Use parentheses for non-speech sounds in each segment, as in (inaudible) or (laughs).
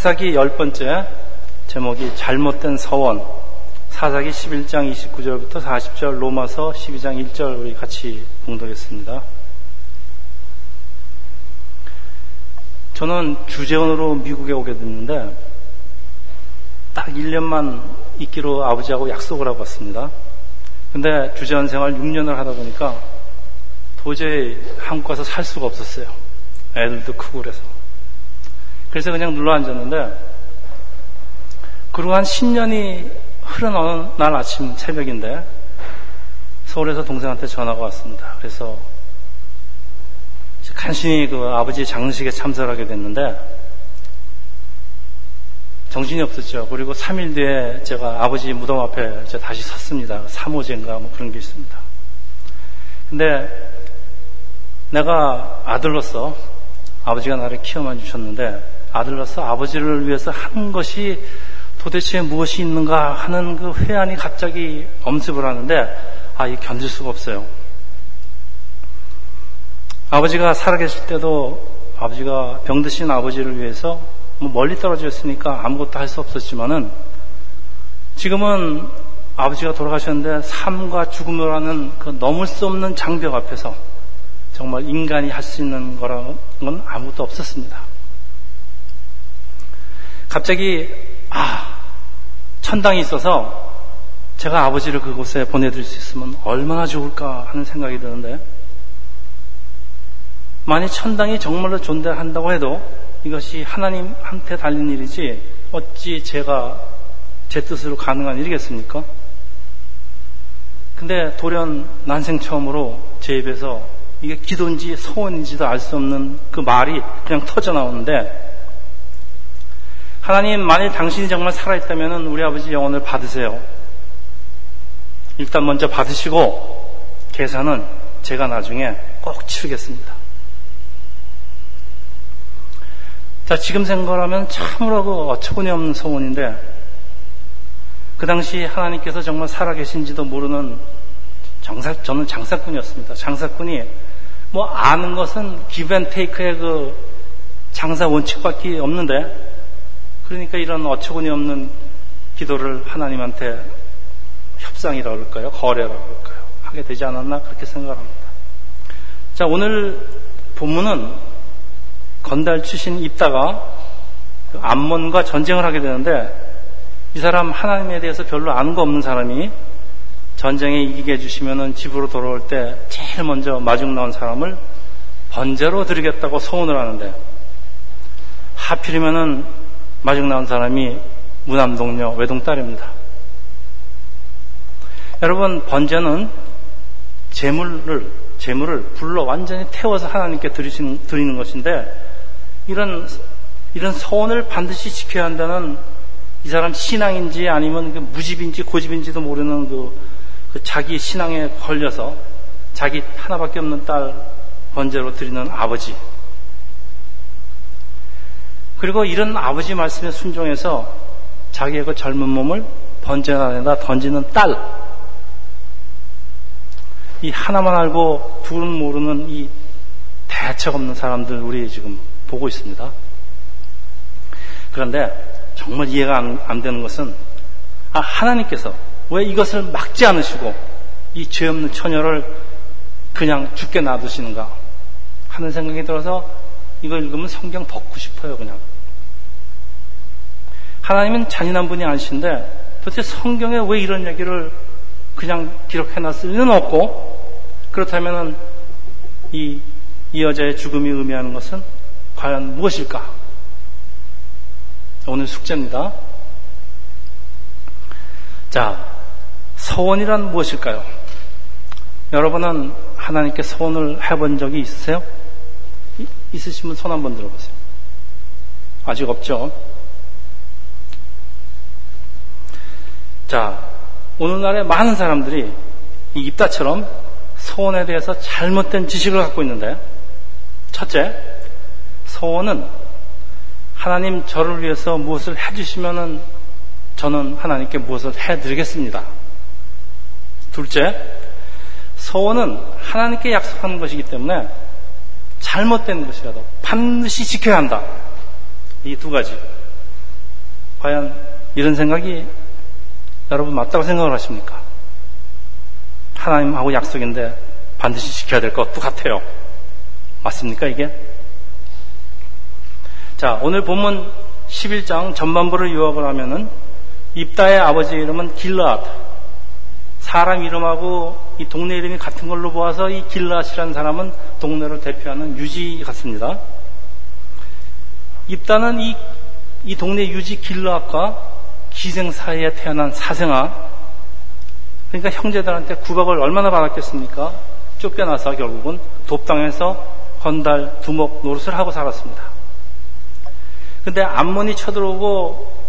사사기 열 번째 제목이 잘못된 서원. 사사기 11장 29절부터 40절, 로마서 12장 1절 우리 같이 봉독했습니다. 저는 주재원으로 미국에 오게 됐는데 딱 1년만 있기로 아버지하고 약속을 하고 왔습니다. 근데 주재원 생활 6년을 하다 보니까 도저히 한국 가서 살 수가 없었어요. 애들도 크고 그래서. 그래서 그냥 눌러 앉았는데 그리고 한 10년이 흐른 어느 날 아침 새벽인데 서울에서 동생한테 전화가 왔습니다. 그래서 간신히 그 아버지 장식에 참석하게 됐는데 정신이 없었죠. 그리고 3일 뒤에 제가 아버지 무덤 앞에 다시 섰습니다. 3호제인가 뭐 그런 게 있습니다. 근데 내가 아들로서 아버지가 나를 키워만 주셨는데 아들로서 아버지를 위해서 한 것이 도대체 무엇이 있는가 하는 그 회한이 갑자기 엄습을 하는데 아, 이 견딜 수가 없어요. 아버지가 살아계실 때도 아버지가 병드신 아버지를 위해서 뭐 멀리 떨어져 있으니까 아무것도 할 수 없었지만은 지금은 아버지가 돌아가셨는데 삶과 죽음이라는 그 넘을 수 없는 장벽 앞에서 정말 인간이 할 수 있는 거라는 건 아무것도 없었습니다. 갑자기 아 천당이 있어서 제가 아버지를 그곳에 보내드릴 수 있으면 얼마나 좋을까 하는 생각이 드는데 만약 천당이 정말로 존재한다고 해도 이것이 하나님한테 달린 일이지 어찌 제가 제 뜻으로 가능한 일이겠습니까? 근데 돌연 난생 처음으로 제 입에서 이게 기도인지 소원인지도 알 수 없는 그 말이 그냥 터져 나오는데 하나님, 만일 당신이 정말 살아있다면 우리 아버지 영혼을 받으세요. 일단 먼저 받으시고 계산은 제가 나중에 꼭 치르겠습니다. 자, 지금 생각하면 참으로 그 어처구니 없는 소원인데 그 당시 하나님께서 정말 살아계신지도 모르는 장사, 저는 장사꾼이었습니다. 장사꾼이 뭐 아는 것은 기브앤테이크의 그 장사 원칙밖에 없는데 그러니까 이런 어처구니 없는 기도를 하나님한테 협상이라고 그럴까요? 거래라고 그럴까요? 하게 되지 않았나? 그렇게 생각합니다. 자, 오늘 본문은 건달 출신 입다가 그 암몬과 전쟁을 하게 되는데 이 사람 하나님에 대해서 별로 아는 거 없는 사람이 전쟁에 이기게 해주시면은 집으로 돌아올 때 제일 먼저 마중 나온 사람을 번제로 드리겠다고 소원을 하는데 하필이면은 마중 나온 사람이 무남동녀 외동딸입니다. 여러분 번제는 재물을 재물을 불러 완전히 태워서 하나님께 드리시는, 드리는 것인데 이런 이런 소원을 반드시 지켜야 한다는 이 사람 신앙인지 아니면 그 무집인지 고집인지도 모르는 그, 그 자기 신앙에 걸려서 자기 하나밖에 없는 딸 번제로 드리는 아버지 그리고 이런 아버지 말씀에 순종해서 자기의 그 젊은 몸을 번제단에다 던지는 딸. 이 하나만 알고 둘은 모르는 이 대책 없는 사람들 우리 지금 보고 있습니다. 그런데 정말 이해가 안, 안 되는 것은 아, 하나님께서 왜 이것을 막지 않으시고 이 죄 없는 처녀를 그냥 죽게 놔두시는가 하는 생각이 들어서 이걸 읽으면 성경 덮고 싶어요, 그냥. 하나님은 잔인한 분이 아니신데 도대체 성경에 왜 이런 얘기를 그냥 기록해놨을 리는 없고 그렇다면 이, 이 여자의 죽음이 의미하는 것은 과연 무엇일까? 오늘 숙제입니다. 자, 서원이란 무엇일까요? 여러분은 하나님께 서원을 해본 적이 있으세요? 있으시면 손 한번 들어보세요. 아직 없죠? 자, 오늘날에 많은 사람들이 이 입다처럼 소원에 대해서 잘못된 지식을 갖고 있는데, 첫째, 소원은 하나님 저를 위해서 무엇을 해주시면은 저는 하나님께 무엇을 해드리겠습니다. 둘째, 소원은 하나님께 약속하는 것이기 때문에 잘못된 것이라도 반드시 지켜야 한다. 이 두 가지. 과연 이런 생각이 여러분 맞다고 생각을 하십니까? 하나님하고 약속인데 반드시 지켜야 될 것도 같아요. 맞습니까, 이게? 자, 오늘 본문 11장 전반부를 요약을 하면은 입다의 아버지 이름은 길라앗. 사람 이름하고 이 동네 이름이 같은 걸로 보아서 이 길라앗이라는 사람은 동네를 대표하는 유지 같습니다. 입다는 이, 이 동네 유지 길라앗과 기생 사이에 태어난 사생아. 그러니까 형제들한테 구박을 얼마나 받았겠습니까? 쫓겨나서 결국은 돕당해서 건달, 두목 노릇을 하고 살았습니다. 근데 암몬이 쳐들어오고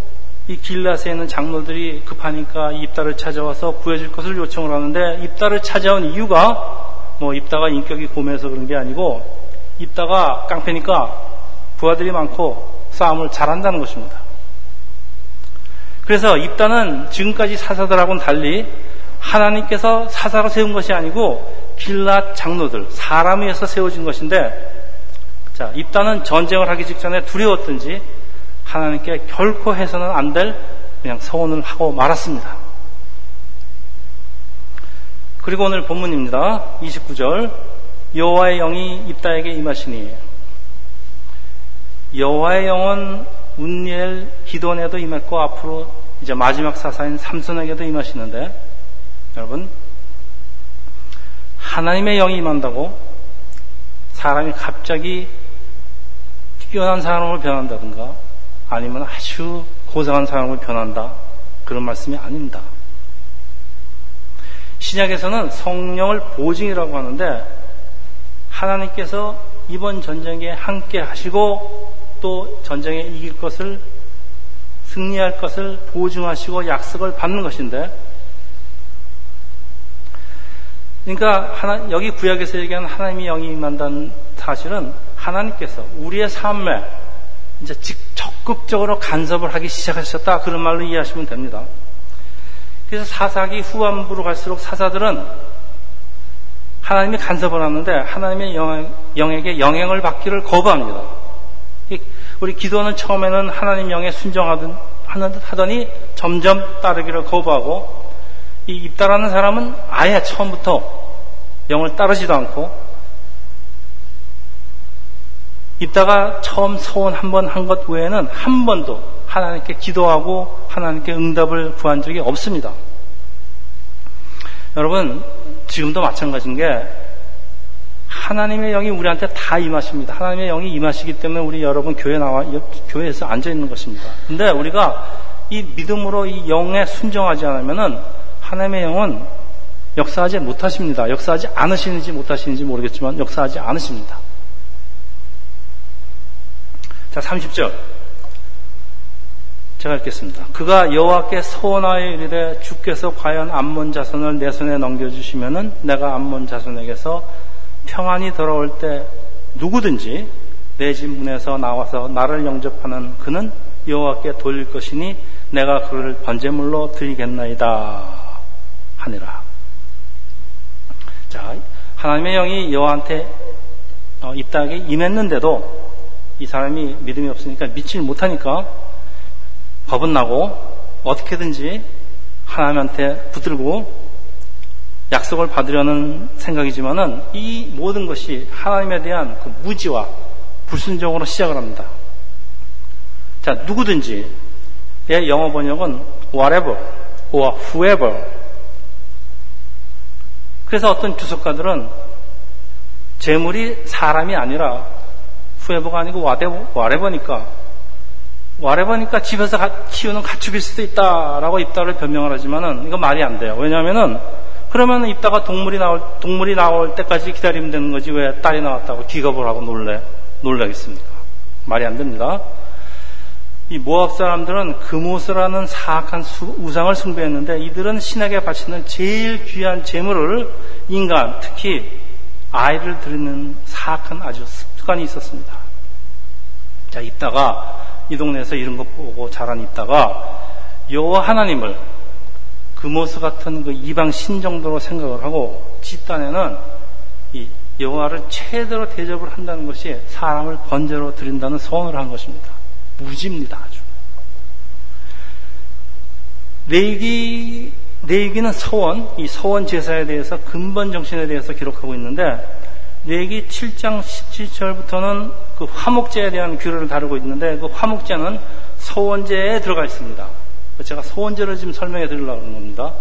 이 길라스에 있는 장로들이 급하니까 입다를 찾아와서 구해줄 것을 요청을 하는데 입다를 찾아온 이유가 뭐 입다가 인격이 고매해서 그런 게 아니고 입다가 깡패니까 부하들이 많고 싸움을 잘한다는 것입니다. 그래서 입다는 지금까지 사사들하고는 달리 하나님께서 사사로 세운 것이 아니고 길랏 장로들 사람 위에서 세워진 것인데 자, 입다는 전쟁을 하기 직전에 두려웠든지 하나님께 결코 해서는 안 될 그냥 서원을 하고 말았습니다. 그리고 오늘 본문입니다. 29절 여호와의 영이 입다에게 임하시니 여호와의 영은 운니엘 기돈에도 임했고 앞으로 이제 마지막 사사인 삼손에게도 임하시는데 여러분 하나님의 영이 임한다고 사람이 갑자기 뛰어난 사람으로 변한다든가 아니면 아주 고상한 사람으로 변한다. 그런 말씀이 아닙니다. 신약에서는 성령을 보증이라고 하는데 하나님께서 이번 전쟁에 함께 하시고 또 전쟁에 이길 것을 승리할 것을 보증하시고 약속을 받는 것인데 그러니까 하나, 여기 구약에서 얘기하는 하나님의 영이 임한다는 사실은 하나님께서 우리의 삶에 이제 적극적으로 간섭을 하기 시작하셨다. 그런 말로 이해하시면 됩니다. 그래서 사사기 후반부로 갈수록 사사들은 하나님이 간섭을 하는데 하나님의 영, 영에게 영향을 받기를 거부합니다. 우리 기도는 처음에는 하나님 영에 순종하던 하더니 점점 따르기를 거부하고 이 입다라는 사람은 아예 처음부터 영을 따르지도 않고 입다가 처음 소원 한 번 한 것 외에는 한 번도 하나님께 기도하고 하나님께 응답을 구한 적이 없습니다. 여러분, 지금도 마찬가지인 게 하나님의 영이 우리한테 다 임하십니다. 하나님의 영이 임하시기 때문에 우리 여러분 교회 나와 교회에서 앉아 있는 것입니다. 근데 우리가 이 믿음으로 이 영에 순종하지 않으면은 하나님의 영은 역사하지 못하십니다. 역사하지 않으시는지 못하시는지 모르겠지만 역사하지 않으십니다. 자, 30절. 제가 읽겠습니다. 그가 여호와께 소원하여 이르되 주께서 과연 암몬 자손을 내 손에 넘겨 주시면은 내가 암몬 자손에게서 평안이 돌아올 때 누구든지 내 집 문에서 나와서 나를 영접하는 그는 여호와께 돌릴 것이니 내가 그를 번제물로 드리겠나이다 하니라. 자, 하나님의 영이 여호와한테 어, 입닥에 임했는데도 이 사람이 믿음이 없으니까 믿지를 못하니까 겁은 나고 어떻게든지 하나님한테 붙들고 약속을 받으려는 생각이지만은 이 모든 것이 하나님에 대한 그 무지와 불순종으로 시작을 합니다. 자, 누구든지 의 영어 번역은 whatever or whoever. 그래서 어떤 주석가들은 재물이 사람이 아니라 후에버가 아니고 와레버니까 와레버니까 집에서 키우는 가축일 수도 있다라고 입다를 변명을 하지만은 이거 말이 안 돼요. 왜냐하면은 그러면 입다가 동물이 나올 동물이 나올 때까지 기다리면 되는 거지 왜 딸이 나왔다고 기겁을 하고 놀래 놀라겠습니까? 말이 안 됩니다. 이 모압 사람들은 금오스라는 사악한 우상을 숭배했는데 이들은 신에게 바치는 제일 귀한 재물을 인간 특히 아이를 드리는 사악한 아주 습관이 있었습니다. 자, 있다가 이 동네에서 이런 거 보고 자란 있다가 여호와 하나님을 금오스 같은 그 이방 신 정도로 생각을 하고 집단에는 이 여호와를 최대로 대접을 한다는 것이 사람을 번제로 드린다는 소원을 한 것입니다. 무지입니다, 아주. 레이기 레이기는 서원, 이 서원 제사에 대해서 근본 정신에 대해서 기록하고 있는데 레이기 7장 17절부터는 그 화목제에 대한 규례를 다루고 있는데 그 화목제는 서원제에 들어가 있습니다. 제가 서원제를 지금 설명해 드리려고 하는 겁니다.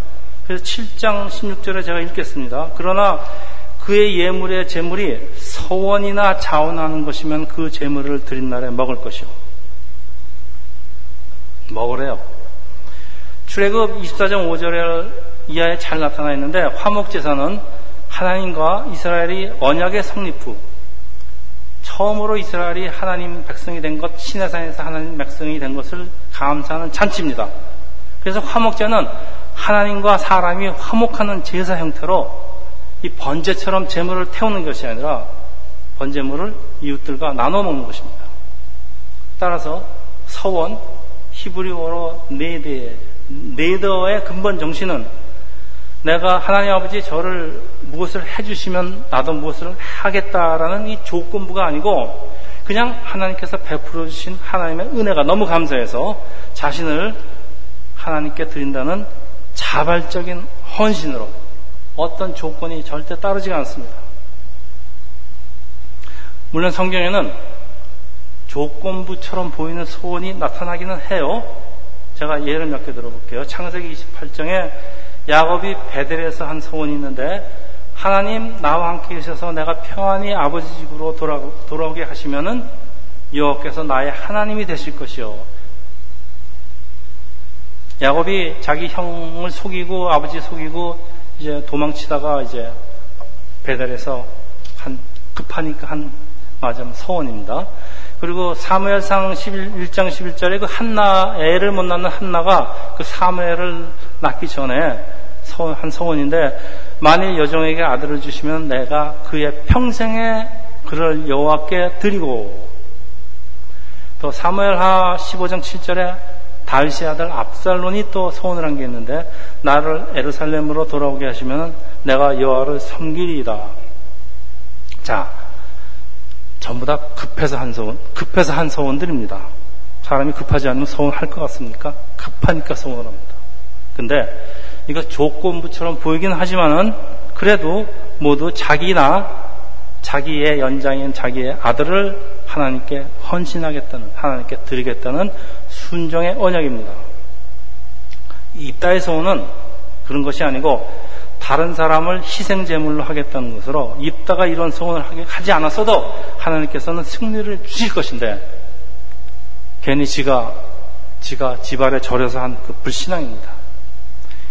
그래서 7장 16절에 제가 읽겠습니다. 그러나 그의 예물의 재물이 서원이나 자원하는 것이면 그 재물을 드린 날에 먹을 것이요. 먹으래요. 출애굽 24장 5절 이하에 잘 나타나 있는데 화목제사는 하나님과 이스라엘이 언약의 성립 후 처음으로 이스라엘이 하나님 백성이 된 것, 시내산에서 하나님 백성이 된 것을 감사하는 잔치입니다. 그래서 화목제는 하나님과 사람이 화목하는 제사 형태로 이 번제처럼 재물을 태우는 것이 아니라 번제물을 이웃들과 나눠 먹는 것입니다. 따라서 서원, 히브리어로 네데, 네더의 근본 정신은 내가 하나님 아버지 저를 무엇을 해주시면 나도 무엇을 하겠다라는 이 조건부가 아니고 그냥 하나님께서 베풀어 주신 하나님의 은혜가 너무 감사해서 자신을 하나님께 드린다는 자발적인 헌신으로 어떤 조건이 절대 따르지가 않습니다. 물론 성경에는 조건부처럼 보이는 소원이 나타나기는 해요. 제가 예를 몇 개 들어볼게요. 창세기 28장에 야곱이 베델에서 한 소원이 있는데 하나님 나와 함께 계셔서 내가 평안히 아버지 집으로 돌아오, 게 하시면은 여호께서 나의 하나님이 되실 것이요. 야곱이 자기 형을 속이고 아버지 속이고 이제 도망치다가 이제 베델에서 한 급하니까 한 맞으면 서원입니다. 그리고 사무엘상 11장 11절에 그 한나 애를 못 낳는 한나가 그 사무엘을 낳기 전에 한 서원인데 만일 여종에게 아들을 주시면 내가 그의 평생에 그를 여호와께 드리고 또 사무엘하 15장 7절에 다윗의 아들 압살론이 또 소원을 한 게 있는데 나를 에르살렘으로 돌아오게 하시면 내가 여호와를 섬기리이다. 자, 전부 다 급해서 한 소원, 급해서 한 소원들입니다. 사람이 급하지 않으면 소원할 것 같습니까? 급하니까 소원을 합니다. 근데 이거 조건부처럼 보이긴 하지만은 그래도 모두 자기나 자기의 연장인 자기의 아들을 하나님께 헌신하겠다는 하나님께 드리겠다는 순종의 언약입니다. 소원은 그런 것이 아니고 다른 사람을 희생 제물로 하겠다는 것으로 입다가 이런 소원을 하지 않았어도 하나님께서는 승리를 주실 것인데 괜히 지가 지가 집안에 절여서 한 그 불신앙입니다.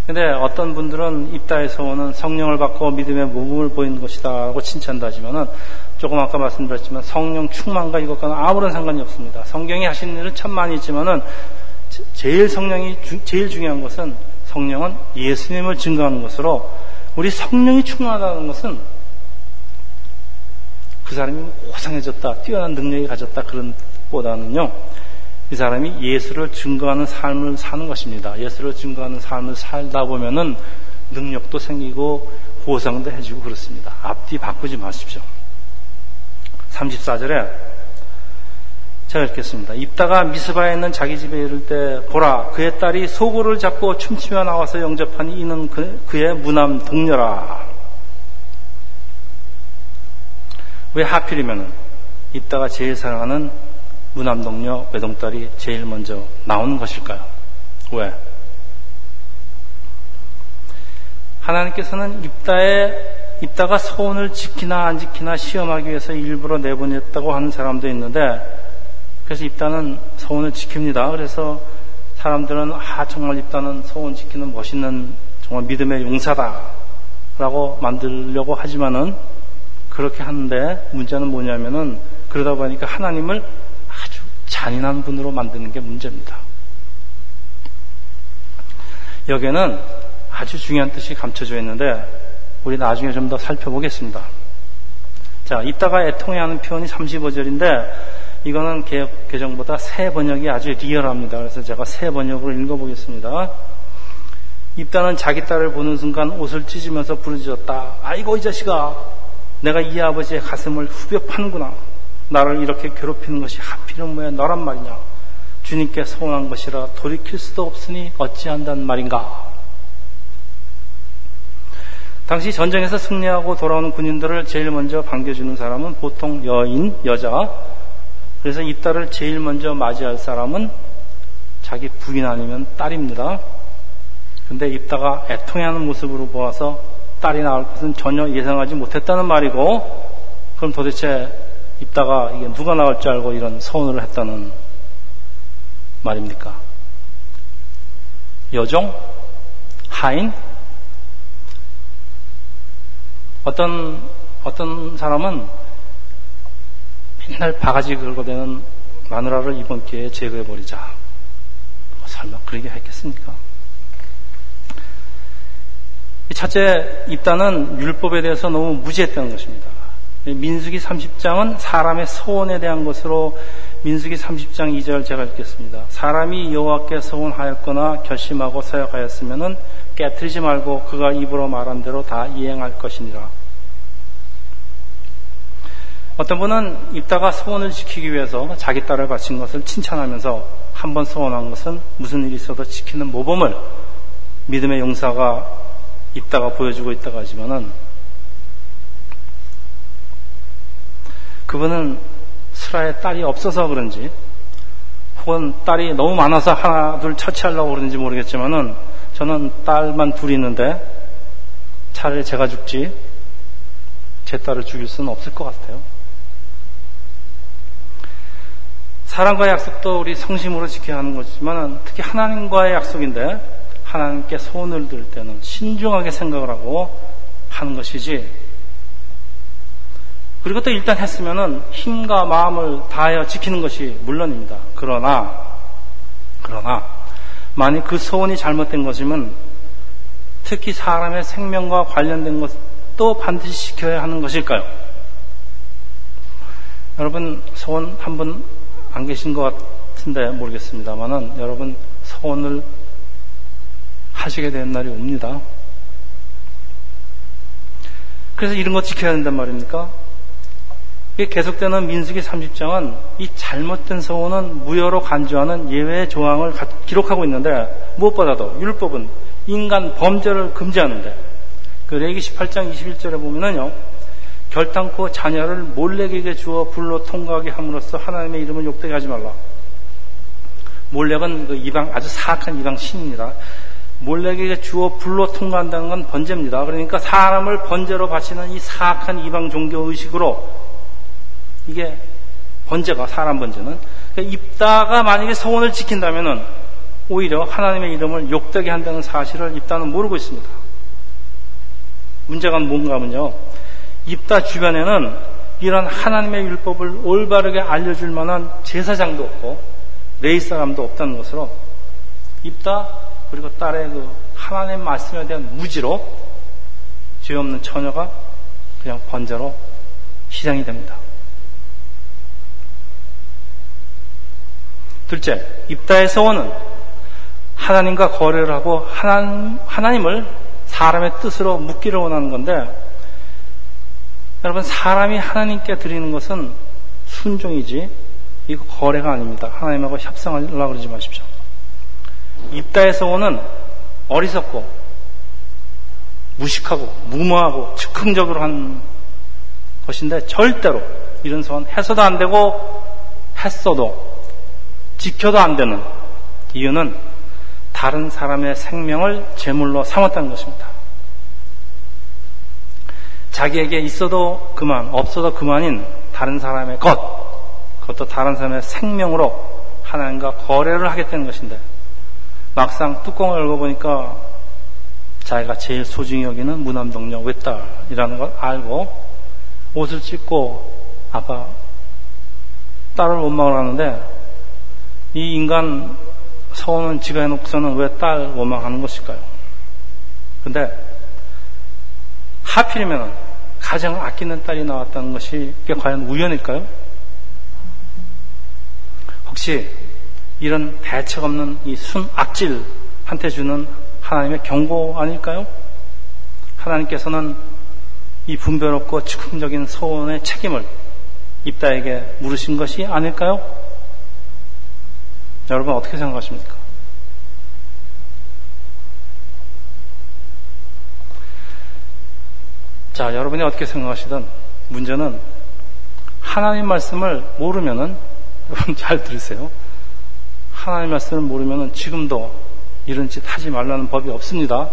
근데 어떤 분들은 입다의 소원은 성령을 받고 믿음의 모범을 보이는 것이다 라고 칭찬도 하지만은 조금 아까 말씀드렸지만 성령 충만과 이것과는 아무런 상관이 없습니다. 성경이 하시는 일은 참 많이 있지만은 제일 성령이 제일 중요한 것은 성령은 예수님을 증거하는 것으로 우리 성령이 충만하다는 것은 그 사람이 고상해졌다, 뛰어난 능력이 가졌다 그런 보다는요. 이 사람이 예수를 증거하는 삶을 사는 것입니다. 예수를 증거하는 삶을 살다 보면은 능력도 생기고 보상도 해주고 그렇습니다. 앞뒤 바꾸지 마십시오. 34절에 제가 읽겠습니다. 입다가 미스바에 있는 자기 집에 이를 때 보라 그의 딸이 소고를 잡고 춤추며 나와서 영접하니 이는 그, 그의 무남 동료라. 왜 하필이면 입다가 제일 사랑하는 무남동료 외동딸이 제일 먼저 나오는 것일까요? 왜? 하나님께서는 입다에 입다가 소원을 지키나 안 지키나 시험하기 위해서 일부러 내보냈다고 하는 사람도 있는데 그래서 입다는 소원을 지킵니다. 그래서 사람들은 아 정말 입다는 소원 지키는 멋있는 정말 믿음의 용사다라고 만들려고 하지만은 그렇게 하는데 문제는 뭐냐면은 그러다 보니까 하나님을 잔인한 분으로 만드는 게 문제입니다. 여기에는 아주 중요한 뜻이 감춰져 있는데 우리 나중에 좀 더 살펴보겠습니다. 자, 이따가 애통해 하는 표현이 35절인데 이거는 개정보다 새 번역이 아주 리얼합니다. 그래서 제가 새 번역으로 읽어보겠습니다. 입다는 자기 딸을 보는 순간 옷을 찢으면서 부르짖었다. 아이고 이 자식아, 내가 이 아버지의 가슴을 후벼 파는구나. 나를 이렇게 괴롭히는 것이 하필은 뭐야 너란 말이냐. 주님께 소원한 것이라 돌이킬 수도 없으니 어찌한단 말인가? 당시 전쟁에서 승리하고 돌아오는 군인들을 제일 먼저 반겨주는 사람은 보통 여인, 여자. 그래서 입다를 제일 먼저 맞이할 사람은 자기 부인 아니면 딸입니다. 근데 입다가 애통해하는 모습으로 보아서 딸이 나올 것은 전혀 예상하지 못했다는 말이고, 그럼 도대체 입다가 이게 누가 나올 줄 알고 이런 서운을 했다는 말입니까? 여종? 하인? 어떤, 어떤 사람은 맨날 바가지 긁어대는 마누라를 이번 기회에 제거해버리자. 뭐 설마 그러게 했겠습니까? 첫째, 입단은 율법에 대해서 너무 무지했다는 것입니다. 민수기 30장은 사람의 소원에 대한 것으로 민수기 30장 2절 제가 읽겠습니다. 사람이 여호와께 소원하였거나 결심하고 서약하였으면은 깨뜨리지 말고 그가 입으로 말한 대로 다 이행할 것이니라. 어떤 분은 입다가 소원을 지키기 위해서 자기 딸을 바친 것을 칭찬하면서 한 번 소원한 것은 무슨 일이 있어도 지키는 모범을 믿음의 용사가 입다가 보여주고 있다고 하지만은 그분은 수라에 딸이 없어서 그런지 혹은 딸이 너무 많아서 하나 둘 처치하려고 그러는지 모르겠지만은 저는 딸만 둘 있는데 차라리 제가 죽지 제 딸을 죽일 수는 없을 것 같아요. 사랑과의 약속도 우리 성심으로 지켜야 하는 거지만 특히 하나님과의 약속인데 하나님께 손을 들 때는 신중하게 생각을 하고 하는 것이지 그리고 또 일단 했으면은 힘과 마음을 다하여 지키는 것이 물론입니다. 그러나, 그러나, 만약 그 소원이 잘못된 것이면 특히 사람의 생명과 관련된 것도 반드시 지켜야 하는 것일까요? 여러분, 소원 한 분 안 계신 것 같은데 모르겠습니다만은 여러분 소원을 하시게 되는 날이 옵니다. 그래서 이런 거 지켜야 된단 말입니까? 계속되는 민수기 30장은 이 잘못된 서원은 무효로 간주하는 예외 조항을 기록하고 있는데 무엇보다도 율법은 인간 범죄를 금지하는데 그 레기 18장 21절에 보면은요 결단코 자녀를 몰렉에게 주어 불로 통과하게 함으로써 하나님의 이름을 욕되게 하지 말라. 몰렉은 그 이방 아주 사악한 이방 신입니다. 몰렉에게 주어 불로 통과한다는 건 번제입니다. 그러니까 사람을 번제로 바치는 이 사악한 이방 종교 의식으로 이게 번제가 사람 번제는 그러니까 입다가 만약에 서원을 지킨다면은 오히려 하나님의 이름을 욕되게 한다는 사실을 입다는 모르고 있습니다. 문제가 뭔가 하면요. 입다 주변에는 이런 하나님의 율법을 올바르게 알려줄 만한 제사장도 없고 레이 사람도 없다는 것으로 입다 그리고 딸의 그 하나님 말씀에 대한 무지로 죄 없는 처녀가 그냥 번제로 희생이 됩니다. 둘째, 입다의 서원은 하나님과 거래를 하고 하나님, 하나님을 사람의 뜻으로 묻기를 원하는 건데 여러분 사람이 하나님께 드리는 것은 순종이지 이거 거래가 아닙니다. 하나님하고 협상하려고 그러지 마십시오. 입다의 서원은 어리석고 무식하고 무모하고 즉흥적으로 한 것인데 절대로 이런 서원 해서도 안 되고 했어도 지켜도 안 되는 이유는 다른 사람의 생명을 제물로 삼았다는 것입니다. 자기에게 있어도 그만, 없어도 그만인 다른 사람의 것, 그것도 다른 사람의 생명으로 하나님과 거래를 하겠다는 것인데, 막상 뚜껑을 열어보니까 자기가 제일 소중히 여기는 무남동녀 외딸이라는 걸 알고 옷을 찢고 아빠 딸을 원망을 하는데 이 인간 서원은 지가 해놓고서는 왜 딸 원망하는 것일까요? 근데 하필이면 가장 아끼는 딸이 나왔다는 것이 과연 우연일까요? 혹시 이런 대책 없는 이 순악질한테 주는 하나님의 경고 아닐까요? 하나님께서는 이 분별 없고 즉흥적인 서원의 책임을 입다에게 물으신 것이 아닐까요? 여러분 어떻게 생각하십니까? 자, 여러분이 어떻게 생각하시든 문제는 하나님 말씀을 모르면은 (laughs) 여러분 잘 들으세요. 하나님 말씀을 모르면은 지금도 이런 짓 하지 말라는 법이 없습니다.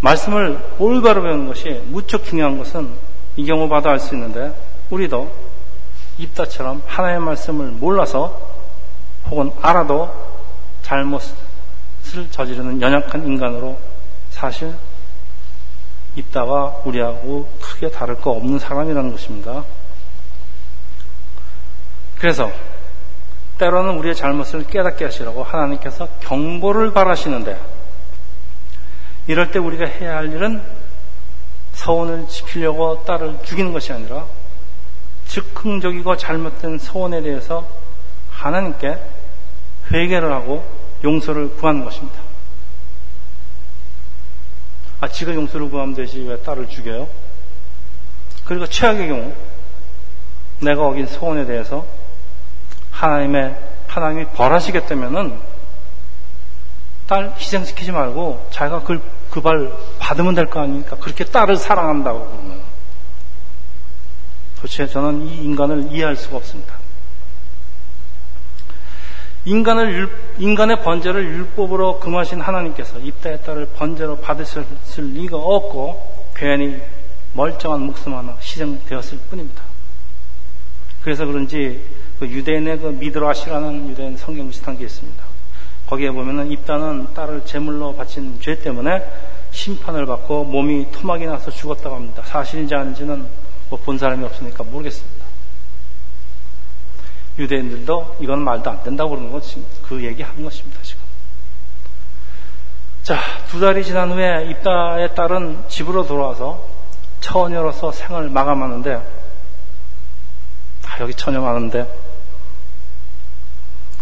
말씀을 올바로 배우는 것이 무척 중요한 것은 이 경우 봐도 알수 있는데 우리도 입다처럼 하나님의 말씀을 몰라서 혹은 알아도 잘못을 저지르는 연약한 인간으로 사실 입다가 우리하고 크게 다를 거 없는 사람이라는 것입니다. 그래서 때로는 우리의 잘못을 깨닫게 하시라고 하나님께서 경고를 바라시는데 이럴 때 우리가 해야 할 일은 서원을 지키려고 딸을 죽이는 것이 아니라 즉흥적이고 잘못된 서원에 대해서 하나님께 회개를 하고 용서를 구하는 것입니다. 아, 지가 용서를 구하면 되지 왜 딸을 죽여요? 그리고 최악의 경우 내가 어긴 소원에 대해서 하나님의 하나님이 벌하시겠다면은 딸 희생시키지 말고 자기가 그걸 그발 받으면 될 거 아닙니까? 그렇게 딸을 사랑한다고 그러면 도대체 저는 이 인간을 이해할 수가 없습니다. 인간을 인간의 번제를 율법으로 금하신 하나님께서 입다의 딸을 번제로 받으실 리가 없고 괜히 멀쩡한 목숨 하나 희생되었을 뿐입니다. 그래서 그런지 그 유대인의 그 미드라시라는 유대인 성경 비슷한 게 있습니다. 거기에 보면은 입다는 딸을 제물로 바친 죄 때문에 심판을 받고 몸이 토막이 나서 죽었다고 합니다. 사실인지 아닌지는 뭐 본 사람이 없으니까 모르겠습니다. 유대인들도 이건 말도 안 된다고 그러는 거, 그 얘기 하는 것입니다, 지금. 자, 두 달이 지난 후에 입다의 딸은 집으로 돌아와서 처녀로서 생을 마감하는데, 아, 여기 처녀 많은데,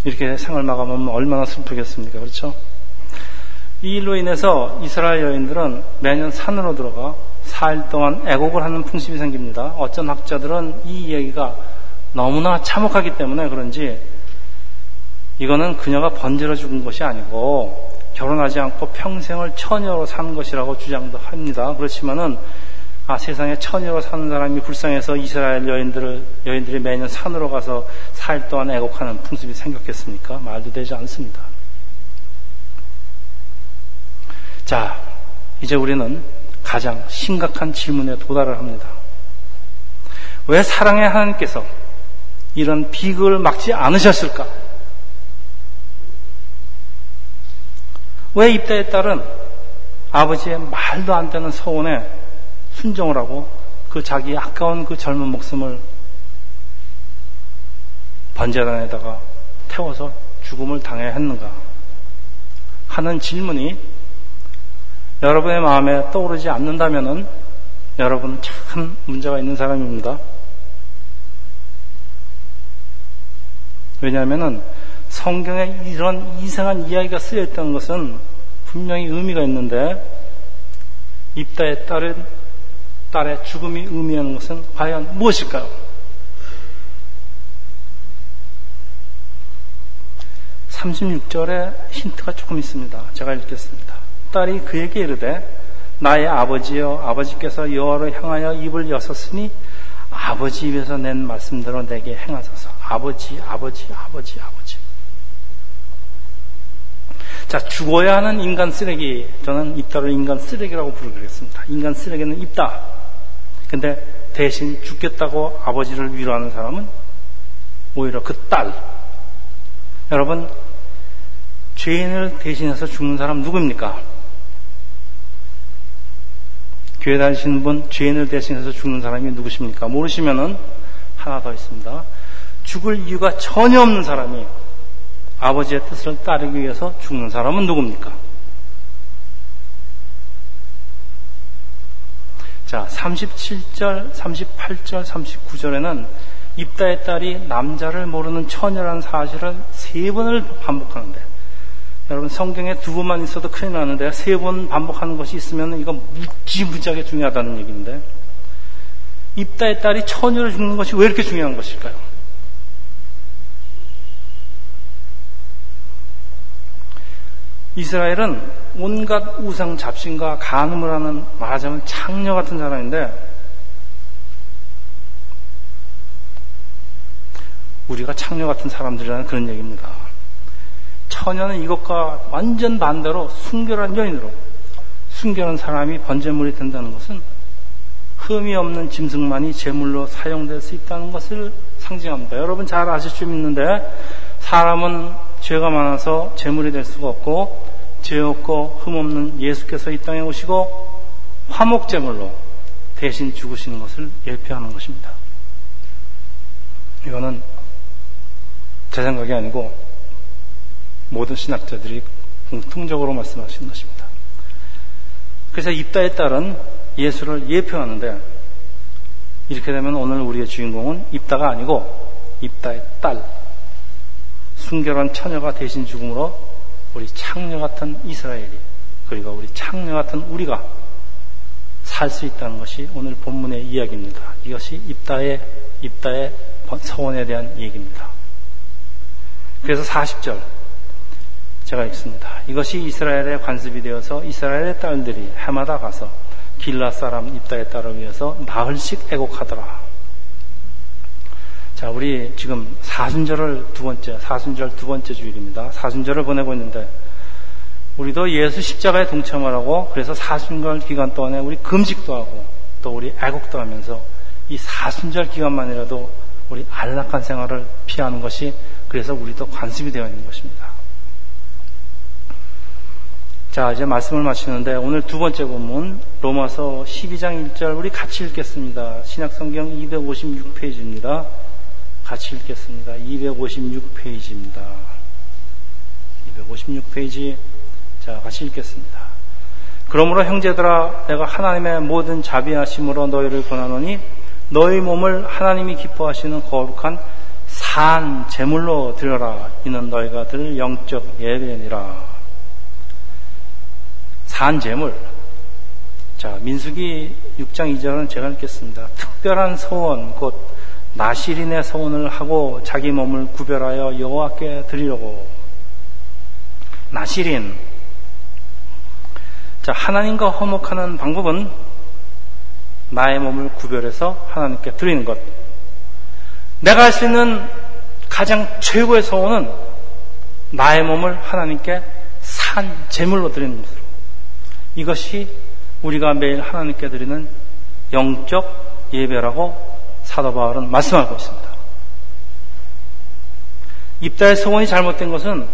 이렇게 생을 마감하면 얼마나 슬프겠습니까? 그렇죠? 이 일로 인해서 이스라엘 여인들은 매년 산으로 들어가 4일 동안 애곡을 하는 풍습이 생깁니다. 어떤 학자들은 이 얘기가 너무나 참혹하기 때문에 그런지 이거는 그녀가 번지러 죽은 것이 아니고 결혼하지 않고 평생을 처녀로 사는 것이라고 주장도 합니다. 그렇지만은 아, 세상에 처녀로 사는 사람이 불쌍해서 이스라엘 여인들을, 여인들이 매년 산으로 가서 4일 동안 애곡하는 풍습이 생겼겠습니까? 말도 되지 않습니다. 자, 이제 우리는 가장 심각한 질문에 도달을 합니다. 왜 사랑의 하나님께서 이런 비극을 막지 않으셨을까? 왜 입다에 따른 아버지의 말도 안 되는 서원에 순종을 하고 그 자기 아까운 그 젊은 목숨을 번제단에다가 태워서 죽음을 당해야 했는가 하는 질문이 여러분의 마음에 떠오르지 않는다면 여러분 참 문제가 있는 사람입니다. 왜냐하면 성경에 이런 이상한 이야기가 쓰여 있다는 것은 분명히 의미가 있는데 입다에 따른 딸의 죽음이 의미하는 것은 과연 무엇일까요? 36절에 힌트가 조금 있습니다. 제가 읽겠습니다. 딸이 그에게 이르되 나의 아버지여 아버지께서 여호와를 향하여 입을 여섰으니 아버지 입에서 낸 말씀대로 내게 행하소서. 아버지, 아버지, 아버지, 아버지. 자, 죽어야 하는 인간 쓰레기. 저는 입다를 인간 쓰레기라고 부르겠습니다. 인간 쓰레기는 입다. 근데 대신 죽겠다고 아버지를 위로하는 사람은 오히려 그 딸. 여러분, 죄인을 대신해서 죽는 사람 누구입니까? 교회 다니시는 분, 죄인을 대신해서 죽는 사람이 누구십니까? 모르시면은 하나 더 있습니다. 죽을 이유가 전혀 없는 사람이 아버지의 뜻을 따르기 위해서 죽는 사람은 누굽니까? 자, 37절, 38절, 39절에는 입다의 딸이 남자를 모르는 처녀라는 사실을 세 번을 반복하는데 여러분 성경에 두 번만 있어도 큰일 나는데 세 번 반복하는 것이 있으면 이거 무지무지하게 중요하다는 얘기인데 입다의 딸이 처녀를 죽는 것이 왜 이렇게 중요한 것일까요? 이스라엘은 온갖 우상 잡신과 간음을 하는 말하자면 창녀 같은 사람인데 우리가 창녀 같은 사람들이라는 그런 얘기입니다. 처녀는 이것과 완전 반대로 순결한 여인으로 순결한 사람이 번제물이 된다는 것은 흠이 없는 짐승만이 제물로 사용될 수 있다는 것을 상징합니다. 여러분 잘 아실 수 있는데 사람은 죄가 많아서 제물이 될 수가 없고 죄 없고 흠 없는 예수께서 이 땅에 오시고 화목 제물로 대신 죽으시는 것을 예표하는 것입니다. 이거는 제 생각이 아니고 모든 신학자들이 공통적으로 말씀하신 것입니다. 그래서 입다에 따른 예수를 예표하는데 이렇게 되면 오늘 우리의 주인공은 입다가 아니고 입다의 딸 순결한 처녀가 대신 죽음으로 우리 창녀 같은 이스라엘이 그리고 우리 창녀 같은 우리가 살 수 있다는 것이 오늘 본문의 이야기입니다. 이것이 입다의 입다의 서원에 대한 얘기입니다. 그래서 40절 제가 읽습니다. 이것이 이스라엘의 관습이 되어서 이스라엘의 딸들이 해마다 가서 길라 사람 입다의 딸을 위해서 나흘씩 애곡하더라. 자, 우리 지금 사순절을 두 번째, 사순절 두 번째 주일입니다. 사순절을 보내고 있는데, 우리도 예수 십자가에 동참을 하고, 그래서 사순절 기간 동안에 우리 금식도 하고, 또 우리 애곡도 하면서, 이 사순절 기간만이라도 우리 안락한 생활을 피하는 것이 그래서 우리도 관습이 되어 있는 것입니다. 자, 이제 말씀을 마치는데 오늘 두 번째 본문 로마서 12장 1절 우리 같이 읽겠습니다. 신약성경 256페이지입니다. 같이 읽겠습니다. 256페이지입니다. 256페이지. 자, 같이 읽겠습니다. 그러므로 형제들아 내가 하나님의 모든 자비하심으로 너희를 권하노니 너희 몸을 하나님이 기뻐하시는 거룩한 산 제물로 드려라. 이는 너희가 들 영적 예배니라. 산 제물. 자, 민수기 6장 2절은 제가 읽겠습니다. 특별한 소원, 곧 나시린의 소원을 하고 자기 몸을 구별하여 여호와께 드리려고. 나시린. 자, 하나님과 화목하는 방법은 나의 몸을 구별해서 하나님께 드리는 것. 내가 할 수 있는 가장 최고의 소원은 나의 몸을 하나님께 산 제물로 드리는 것으로. 이것이 우리가 매일 하나님께 드리는 영적 예배라고 사도 바울은 말씀하고 있습니다. 입다의 소원이 잘못된 것은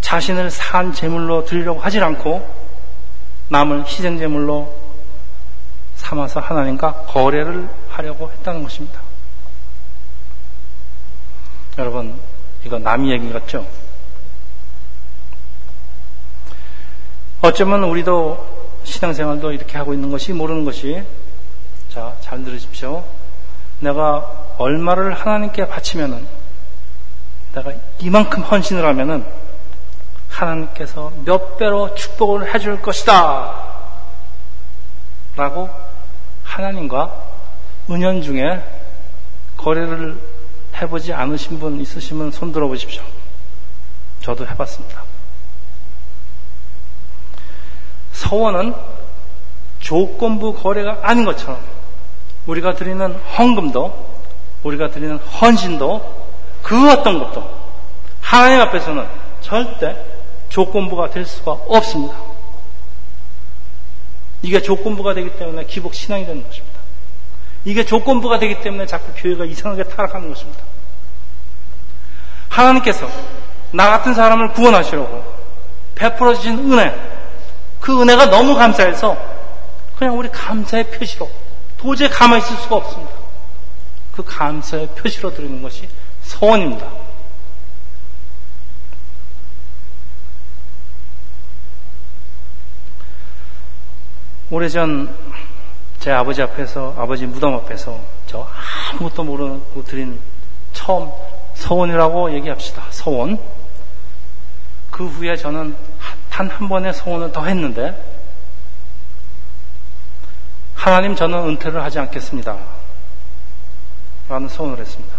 자신을 산 제물로 드리려고 하질 않고 남을 희생 제물로 삼아서 하나님과 거래를 하려고 했다는 것입니다. 여러분, 이거 남이 얘기 같죠? 어쩌면 우리도 신앙생활도 이렇게 하고 있는 것이 모르는 것이 자, 잘 들으십시오. 내가 얼마를 하나님께 바치면은 내가 이만큼 헌신을 하면은 하나님께서 몇 배로 축복을 해줄 것이다. 라고 하나님과 은연 중에 거래를 해보지 않으신 분 있으시면 손 들어 보십시오. 저도 해봤습니다. 서원은 조건부 거래가 아닌 것처럼 우리가 드리는 헌금도 우리가 드리는 헌신도 그 어떤 것도 하나님 앞에서는 절대 조건부가 될 수가 없습니다. 이게 조건부가 되기 때문에 기복 신앙이 되는 것입니다. 이게 조건부가 되기 때문에 자꾸 교회가 이상하게 타락하는 것입니다. 하나님께서 나 같은 사람을 구원하시려고 베풀어 주신 은혜, 그 은혜가 너무 감사해서 그냥 우리 감사의 표시로 도저히 가만히 있을 수가 없습니다. 그 감사의 표시로 드리는 것이 소원입니다. 오래전 제 아버지 앞에서, 아버지 무덤 앞에서 저 아무것도 모르고 드린 처음 소원이라고 얘기합시다. 소원. 그 후에 저는 단 한 번의 소원을 더 했는데, 하나님 저는 은퇴를 하지 않겠습니다. 라는 소원을 했습니다.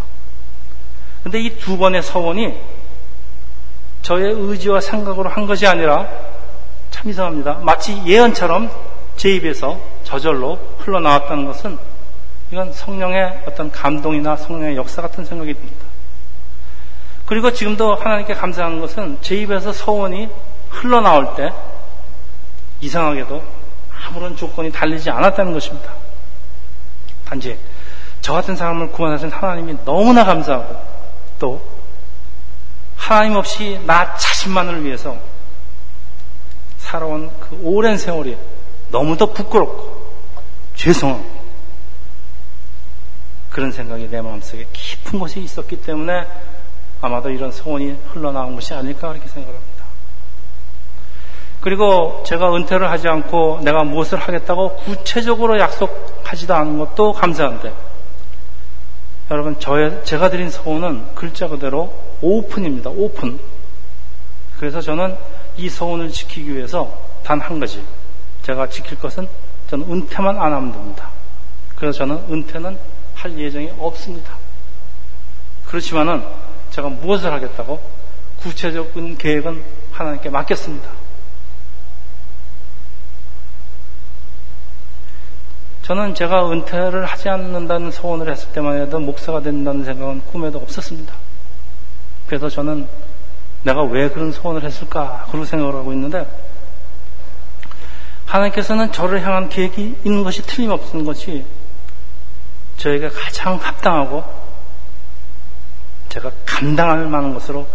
근데 이 두 번의 소원이 저의 의지와 생각으로 한 것이 아니라 참 이상합니다. 마치 예언처럼 제 입에서 저절로 흘러나왔다는 것은 이건 성령의 어떤 감동이나 성령의 역사 같은 생각이 듭니다. 그리고 지금도 하나님께 감사하는 것은 제 입에서 소원이 흘러나올 때 이상하게도 아무런 조건이 달리지 않았다는 것입니다. 단지 저 같은 사람을 구원하신 하나님이 너무나 감사하고 또 하나님 없이 나 자신만을 위해서 살아온 그 오랜 세월이 너무도 부끄럽고 죄송하고 그런 생각이 내 마음속에 깊은 곳에 있었기 때문에 아마도 이런 소원이 흘러나온 것이 아닐까 그렇게 생각합니다. 그리고 제가 은퇴를 하지 않고 내가 무엇을 하겠다고 구체적으로 약속하지도 않은 것도 감사한데 여러분 저의 제가 드린 소원은 글자 그대로 오픈입니다. 오픈. 그래서 저는 이 소원을 지키기 위해서 단 한 가지 제가 지킬 것은 저는 은퇴만 안 하면 됩니다. 그래서 저는 은퇴는 할 예정이 없습니다. 그렇지만은 제가 무엇을 하겠다고 구체적인 계획은 하나님께 맡겼습니다. 저는 제가 은퇴를 하지 않는다는 소원을 했을 때만 해도 목사가 된다는 생각은 꿈에도 없었습니다. 그래서 저는 내가 왜 그런 소원을 했을까 그런 생각을 하고 있는데 하나님께서는 저를 향한 계획이 있는 것이 틀림없는 것이 저에게 가장 합당하고 제가 감당할 만한 것으로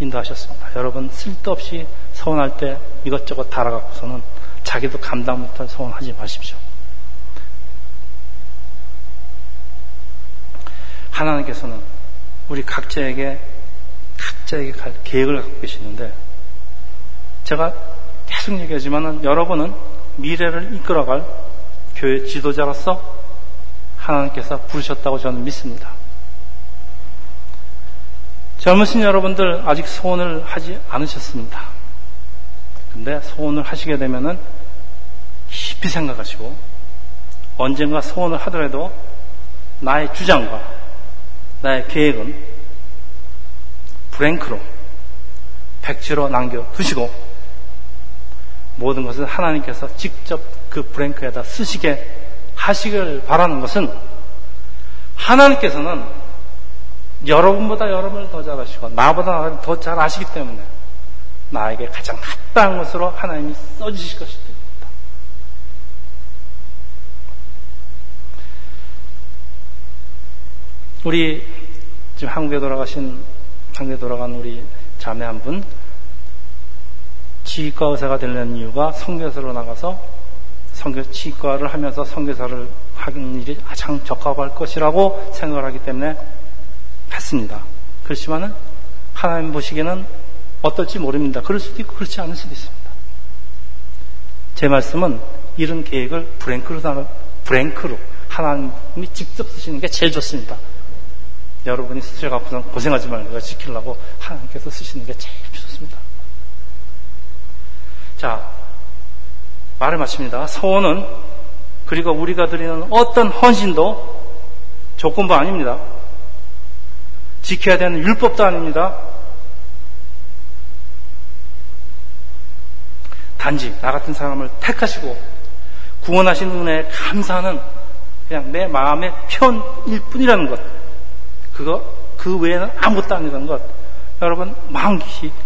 인도하셨습니다. 여러분 쓸데없이 서운할 때 이것저것 달아갖고서는 자기도 감당 못할 서운하지 마십시오. 하나님께서는 우리 각자에게 각자에게 갈 계획을 갖고 계시는데 제가 계속 얘기하지만은 여러분은 미래를 이끌어갈 교회 지도자로서 하나님께서 부르셨다고 저는 믿습니다. 젊으신 여러분들 아직 소원을 하지 않으셨습니다. 근데 소원을 하시게 되면은 깊이 생각하시고 언젠가 소원을 하더라도 나의 주장과 나의 계획은 브랭크로 백지로 남겨두시고 모든 것을 하나님께서 직접 그 브랭크에다 쓰시게 하시길 바라는 것은 하나님께서는 여러분보다 여러분을 더 잘하시고 나보다 더 잘 아시기 때문에 나에게 가장 합당한 것으로 하나님이 써주실 것이 됩니다. 우리 지금 한국에 돌아가신 한국에 돌아간 우리 자매 한 분 치과 의사가 되려는 이유가 성교사로 나가서 성교 치과를 하면서 성교사를 하는 일이 가장 적합할 것이라고 생각을 하기 때문에 했습니다. 그렇지만은 하나님 보시기에는 어떨지 모릅니다. 그럴 수도 있고 그렇지 않을 수도 있습니다. 제 말씀은 이런 계획을 브랭크로 브랭크로 하나님이 직접 쓰시는 게 제일 좋습니다. 여러분이 쓰셔갖고서 고생하지 말고 지키려고 하나님께서 쓰시는 게 제일 좋습니다. 자, 말을 마칩니다. 서원은 그리고 우리가 드리는 어떤 헌신도 조건부 아닙니다. 지켜야 되는 율법도 아닙니다. 단지 나 같은 사람을 택하시고 구원하신 은혜에 감사하는 그냥 내 마음의 편일 뿐이라는 것. 그거 그 외에는 아무것도 아니라는 것. 여러분 깊이